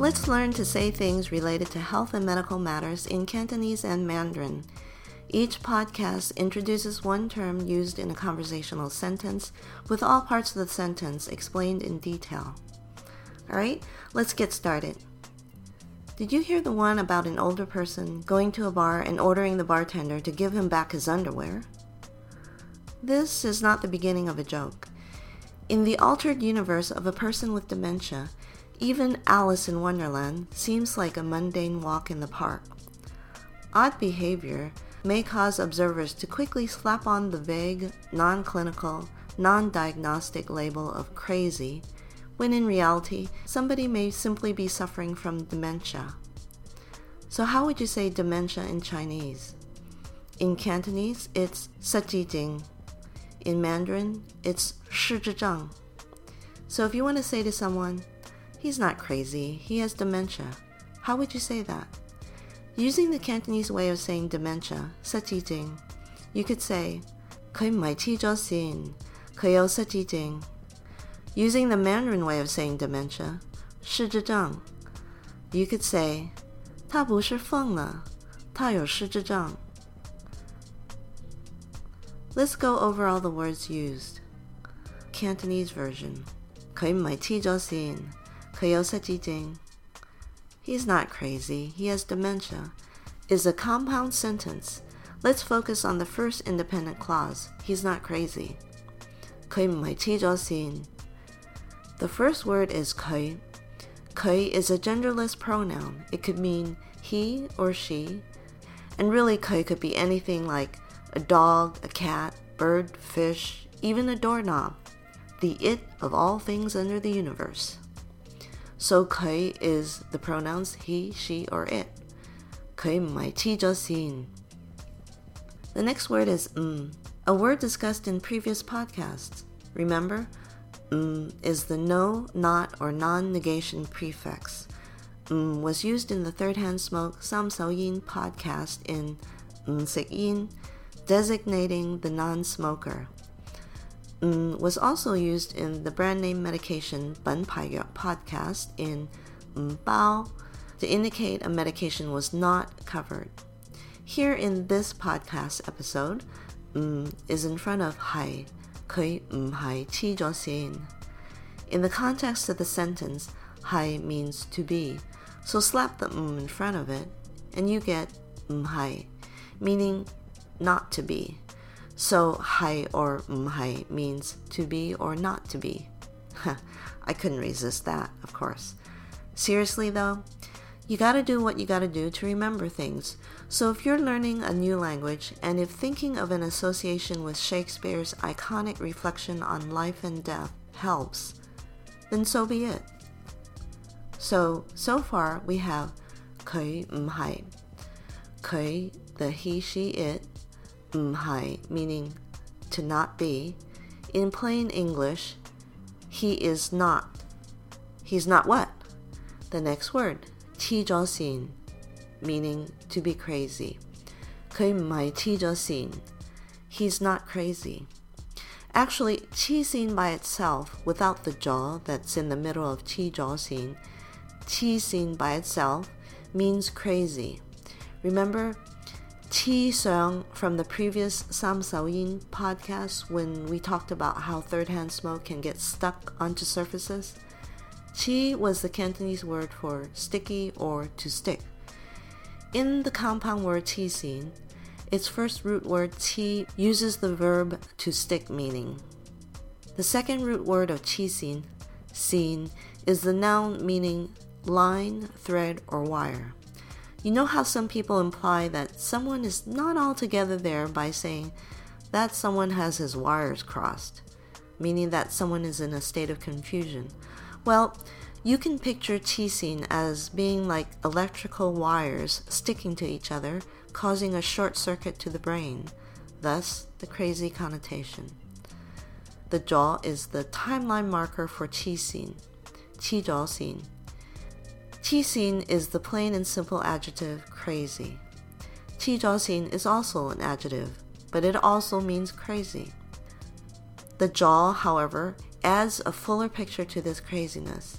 Let's learn to say things related to health and medical matters in Cantonese and Mandarin. Each podcast introduces one term used in a conversational sentence with all parts of the sentence explained in detail. Alright, let's get started. Did you hear the one about an older person going to a bar and ordering the bartender to give him back his underwear? This is not the beginning of a joke. In the altered universe of a person with dementia, even Alice in Wonderland seems like a mundane walk in the park. Odd behavior may cause observers to quickly slap on the vague, non clinical, non diagnostic label of crazy, when in reality, somebody may simply be suffering from dementia. So, how would you say dementia in Chinese? In Cantonese, it's 失智症. In Mandarin, it's 失智症. So, if you want to say to someone, He's not crazy, he has dementia. How would you say that? Using the Cantonese way of saying dementia, 失智症, you could say, 佢唔系痴咗线，佢有失智症. Using the Mandarin way of saying dementia, 失智症, you could say, 他不是疯了，他有失智症. Let's go over all the words used. Cantonese version. 佢唔系痴咗线。 He's not crazy, he has dementia, is a compound sentence. Let's focus on the first independent clause. He's not crazy. The first word is kui. Kui is a genderless pronoun. It could mean he or she. And really, kui could be anything like a dog, a cat, bird, fish, even a doorknob. The it of all things under the universe. So 佢 is the pronouns he, she, or it. 佢唔系黐咗线. The next word is mm, a word discussed in previous podcasts. Remember, mm is the no, not, or non-negation prefix. Mm was used in the Third Hand Smoke Sam Sao Yin podcast in mm Sik Yin, designating the non-smoker. Mm, was also used in the brand name medication Pai podcast in Bao to indicate a medication was not covered. Here in this podcast episode, mm, is in front of hai, kui hai chi In the context of the sentence, hai means to be, so slap the mm in front of it, and you get hai, meaning not to be. So hai or mhai means to be or not to be. I couldn't resist that, of course. Seriously though, you gotta do what you gotta do to remember things. So if you're learning a new language and if thinking of an association with Shakespeare's iconic reflection on life and death helps, then so be it. So, so far we have 佢唔系佢 the he, she, it, mhai, meaning to not be. In plain English, he is not. He's not what? The next word, chi sin, meaning to be crazy. mai chi sin. He's not crazy. Actually, chi sin by itself, without the jaw that's in the middle of chi sin, chi sin by itself means crazy. Remember, Qi Sung from the previous Sam Sao Yin podcast when we talked about how third hand smoke can get stuck onto surfaces. Qi was the Cantonese word for sticky or to stick. In the compound word qi xin, its first root word qi uses the verb to stick meaning. The second root word of qi xin, xin, is the noun meaning line, thread, or wire. You know how some people imply that someone is not altogether there by saying that someone has his wires crossed, meaning that someone is in a state of confusion. Well, you can picture qixing as being like electrical wires sticking to each other, causing a short circuit to the brain, thus the crazy connotation. The jaw is the timeline marker for qixing, qizhao Qixin is the plain and simple adjective crazy. Qizhaoxin is also an adjective, but it also means crazy. The jaw, however, adds a fuller picture to this craziness.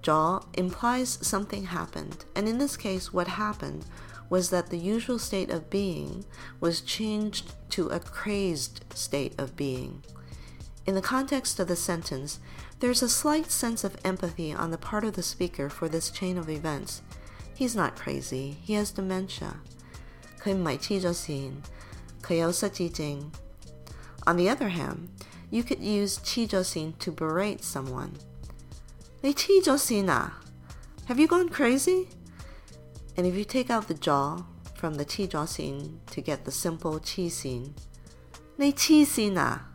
jaw implies something happened, and in this case, what happened was that the usual state of being was changed to a crazed state of being. In the context of the sentence, there's a slight sense of empathy on the part of the speaker for this chain of events. He's not crazy, he has dementia. 佢唔系黐咗线，佢有失智症。On the other hand, you could use 黐咗线 to berate someone. 你黐咗线啊? Have you gone crazy? And if you take out the jaw from the 黐咗线 to get the simple 黐线，你黐线啊?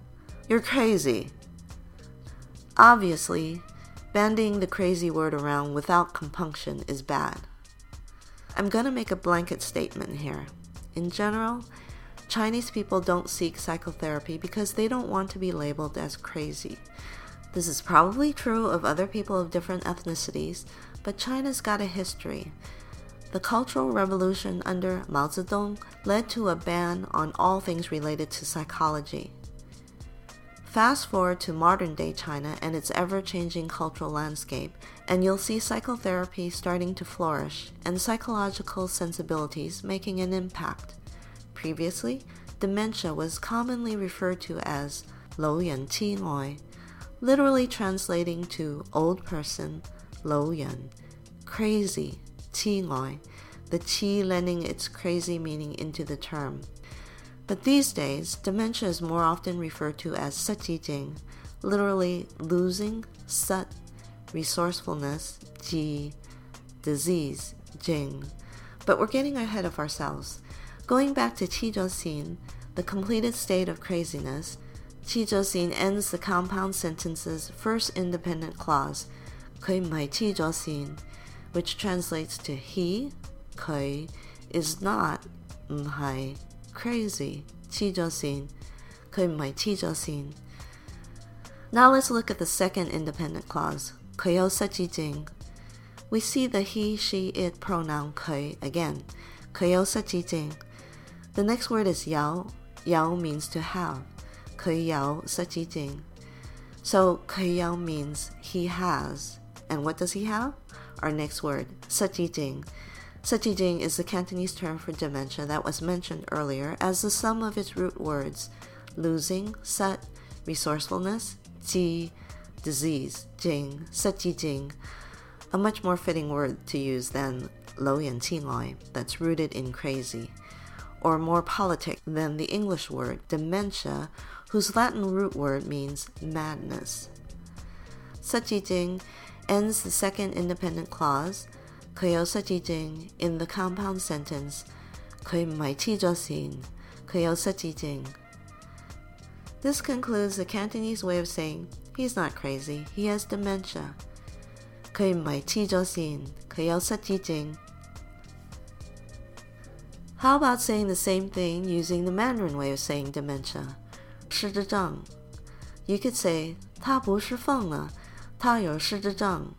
You're crazy. Obviously, bandying the crazy word around without compunction is bad. I'm gonna make a blanket statement here. In general, Chinese people don't seek psychotherapy because they don't want to be labeled as crazy. This is probably true of other people of different ethnicities, but China's got a history. The Cultural Revolution under Mao Zedong led to a ban on all things related to psychology. Fast forward to modern day China and its ever changing cultural landscape, and you'll see psychotherapy starting to flourish and psychological sensibilities making an impact. Previously, dementia was commonly referred to as Lo Yan Qi Ngoi, literally translating to old person, Lo Yan, crazy, Qi Ngoi, the Qi lending its crazy meaning into the term. But these days, dementia is more often referred to as satijing, literally losing sat, resourcefulness, ji, disease, jing. But we're getting ahead of ourselves. Going back to Qijōsin, the completed state of craziness, Qijōsin ends the compound sentence's first independent clause, kui mai Qijōsin, which translates to he, kui, is not, mhai, crazy, 黐咗线，佢唔系黐咗线。Now let's look at the second independent clause, 佢有失智症. We see the he, she, it pronoun 佢 again, 佢有失智症. The next word is 有, 有 means to have, 佢有失智症. So 佢有 means he has. And what does he have? Our next word, 失智症. Sachijing is the Cantonese term for dementia that was mentioned earlier as the sum of its root words losing, sat, resourcefulness, ji, disease, jing, sachijing, a much more fitting word to use than lo yan qingloi, that's rooted in crazy, or more politic than the English word dementia, whose Latin root word means madness. Sachijing ends the second independent clause 佢有失智症 in the compound sentence，佢唔系黐咗线，佢有失智症。This concludes the Cantonese way of saying he's not crazy, he has dementia. 佢唔系黐咗线，佢有失智症。How about saying the same thing using the Mandarin way of saying dementia? 失智症. You could say 他不是疯了，他有失智症。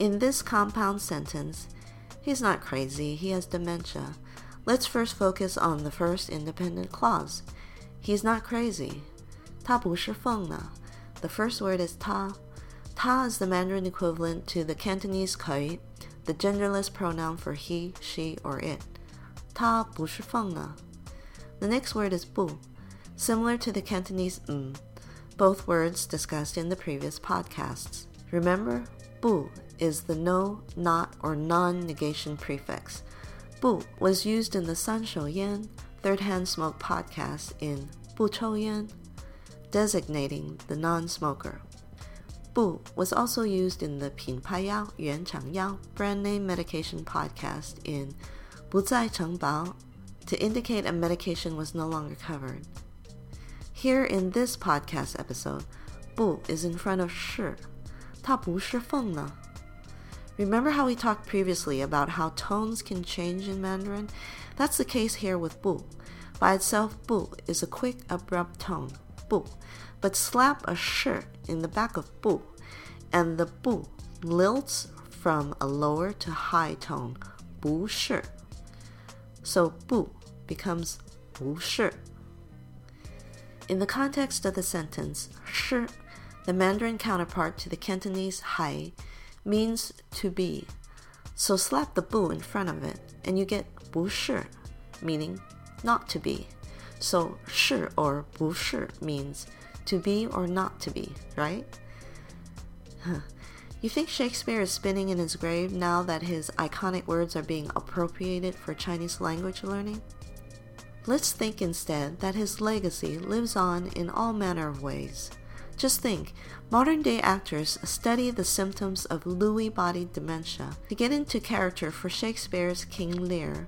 in this compound sentence, he's not crazy, he has dementia. Let's first focus on the first independent clause. He's not crazy. 他不是疯了. The first word is ta. Ta is the Mandarin equivalent to the Cantonese kai, the genderless pronoun for he, she, or it. 他不是疯了. The next word is bu, similar to the Cantonese m, both words discussed in the previous podcasts. Remember, bu is the no, not, or non negation prefix. Bu was used in the San Shou Yan, Third Hand Smoke podcast in Bu Chou Yan, designating the non smoker. Bu was also used in the Pin Pai Yao Yuan Chang Yao brand name medication podcast in Bu Zai Cheng Bao to indicate a medication was no longer covered. Here in this podcast episode, Bu is in front of shi. 他不是疯了。 Remember how we talked previously about how tones can change in Mandarin? That's the case here with bu. By itself, bu is a quick, abrupt tone, bu. But slap a sh in the back of bu, and the bu lilts from a lower to high tone, bu shi. So bu becomes bu shi. In the context of the sentence, shi, the Mandarin counterpart to the Cantonese hai, means to be. So slap the bu in front of it and you get 不是, meaning not to be. So 是 or 不是 means to be or not to be, right? Huh. You think Shakespeare is spinning in his grave now that his iconic words are being appropriated for Chinese language learning? Let's think instead that his legacy lives on in all manner of ways. Just think, modern day actors study the symptoms of Lewy body dementia to get into character for Shakespeare's King Lear,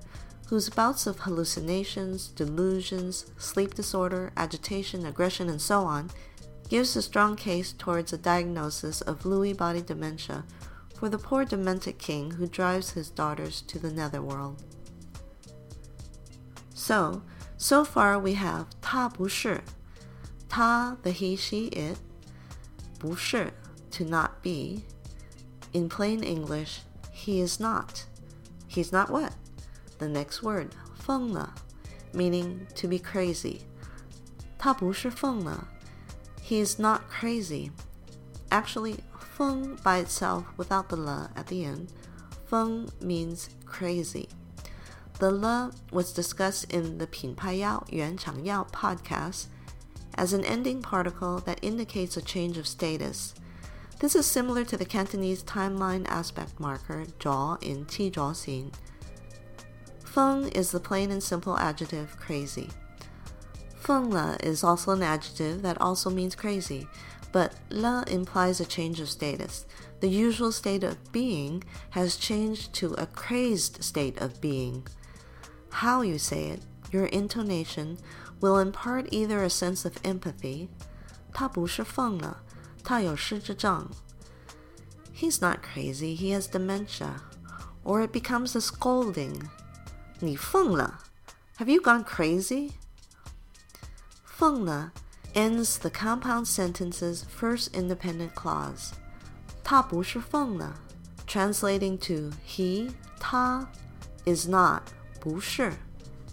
whose bouts of hallucinations, delusions, sleep disorder, agitation, aggression, and so on gives a strong case towards a diagnosis of Lewy body dementia for the poor demented king who drives his daughters to the netherworld. So, so far we have 他不是 ta the he she it 不是 to not be in plain English he is not he's not what the next word 疯了 meaning to be crazy 他不是疯了 he is not crazy actually 疯 by itself without the la at the end 疯 means crazy the le was discussed in the 品牌药原厂药 podcast as an ending particle that indicates a change of status. This is similar to the Cantonese timeline aspect marker, jaw, in Qi Jaw Xin. Feng is the plain and simple adjective crazy. Feng le is also an adjective that also means crazy, but le implies a change of status. The usual state of being has changed to a crazed state of being. How you say it, your intonation, will impart either a sense of empathy, 他不是疯了,他有失智症. He's not crazy, he has dementia. Or it becomes a scolding. 你疯了? Have you gone crazy? 疯了 ends the compound sentence's first independent clause. 他不是疯了, translating to he, 他, is not 不是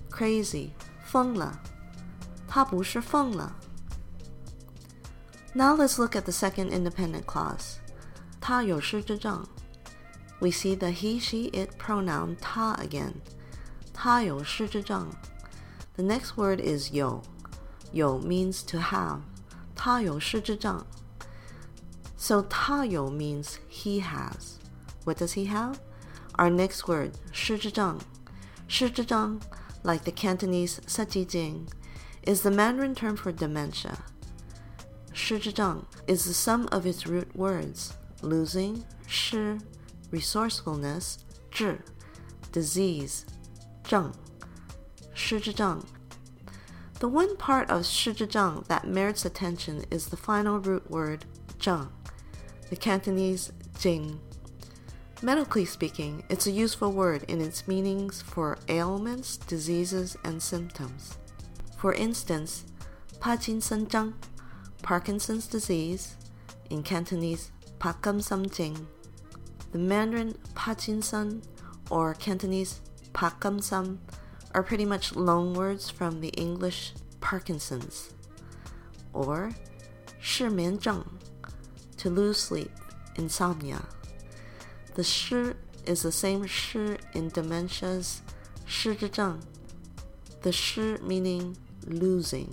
crazy 疯了， 他不是疯了。Now let's look at the second independent clause. 他有失智症. We see the he, she, it pronoun 他 again. 他有失智症. The next word is 有.有 means to have. 他有失智症. So 他有 means he has. What does he have? Our next word, 失智症 Shizhizhang, like the Cantonese Sajijing, is the Mandarin term for dementia. Shizhizhang is the sum of its root words, losing, shi, resourcefulness, zhi, disease, zheng, shizhizhang. The one part of shizhizhang that merits attention is the final root word, zheng, the Cantonese jing. Medically speaking, it's a useful word in its meanings for ailments, diseases, and symptoms. For instance, Parkinson Zhang, Parkinson's disease, in Cantonese, Pakam Jing. The Mandarin Parkinson or Cantonese Pakam Sam are pretty much loanwords from the English Parkinson's. Or 失眠症, to lose sleep, insomnia. The shi is the same shi in dementias, 失智症. The shi meaning losing.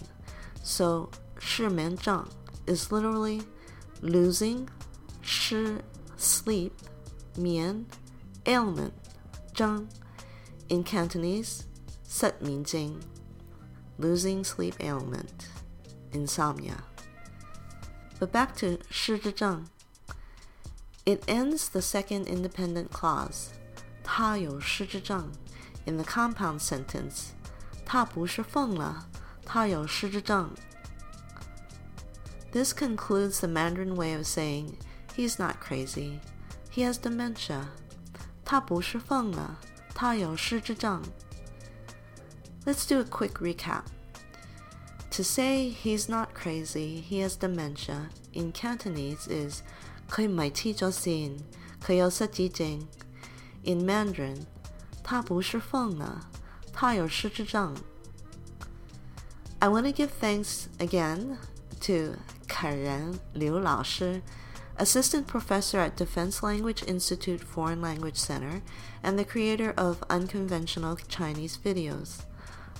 So 失眠症 is literally losing, 失 sleep, 眠 ailment, 症 in Cantonese, 失眠症 losing sleep ailment, insomnia. But back to 失智症 it ends the second independent clause, 他有失智症, in the compound sentence, 他不是疯了, 他有失智症. This concludes the Mandarin way of saying he's not crazy, he has dementia. 他不是疯了,他有失智症. Let's do a quick recap. To say he's not crazy, he has dementia in Cantonese is 佢唔系黐咗线，佢有失智症。In Mandarin，他不是疯了，他有失智症。 I want to give thanks again to Karen Liu Laoshi, assistant professor at Defense Language Institute Foreign Language Center and the creator of unconventional Chinese videos.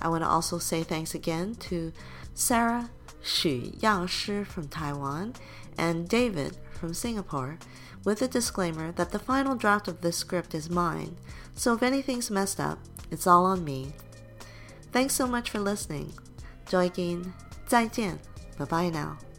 I want to also say thanks again to Sarah Xu Yangshi from Taiwan and David from Singapore, with a disclaimer that the final draft of this script is mine, so if anything's messed up, it's all on me. Thanks so much for listening. 再见，再见，拜拜 now。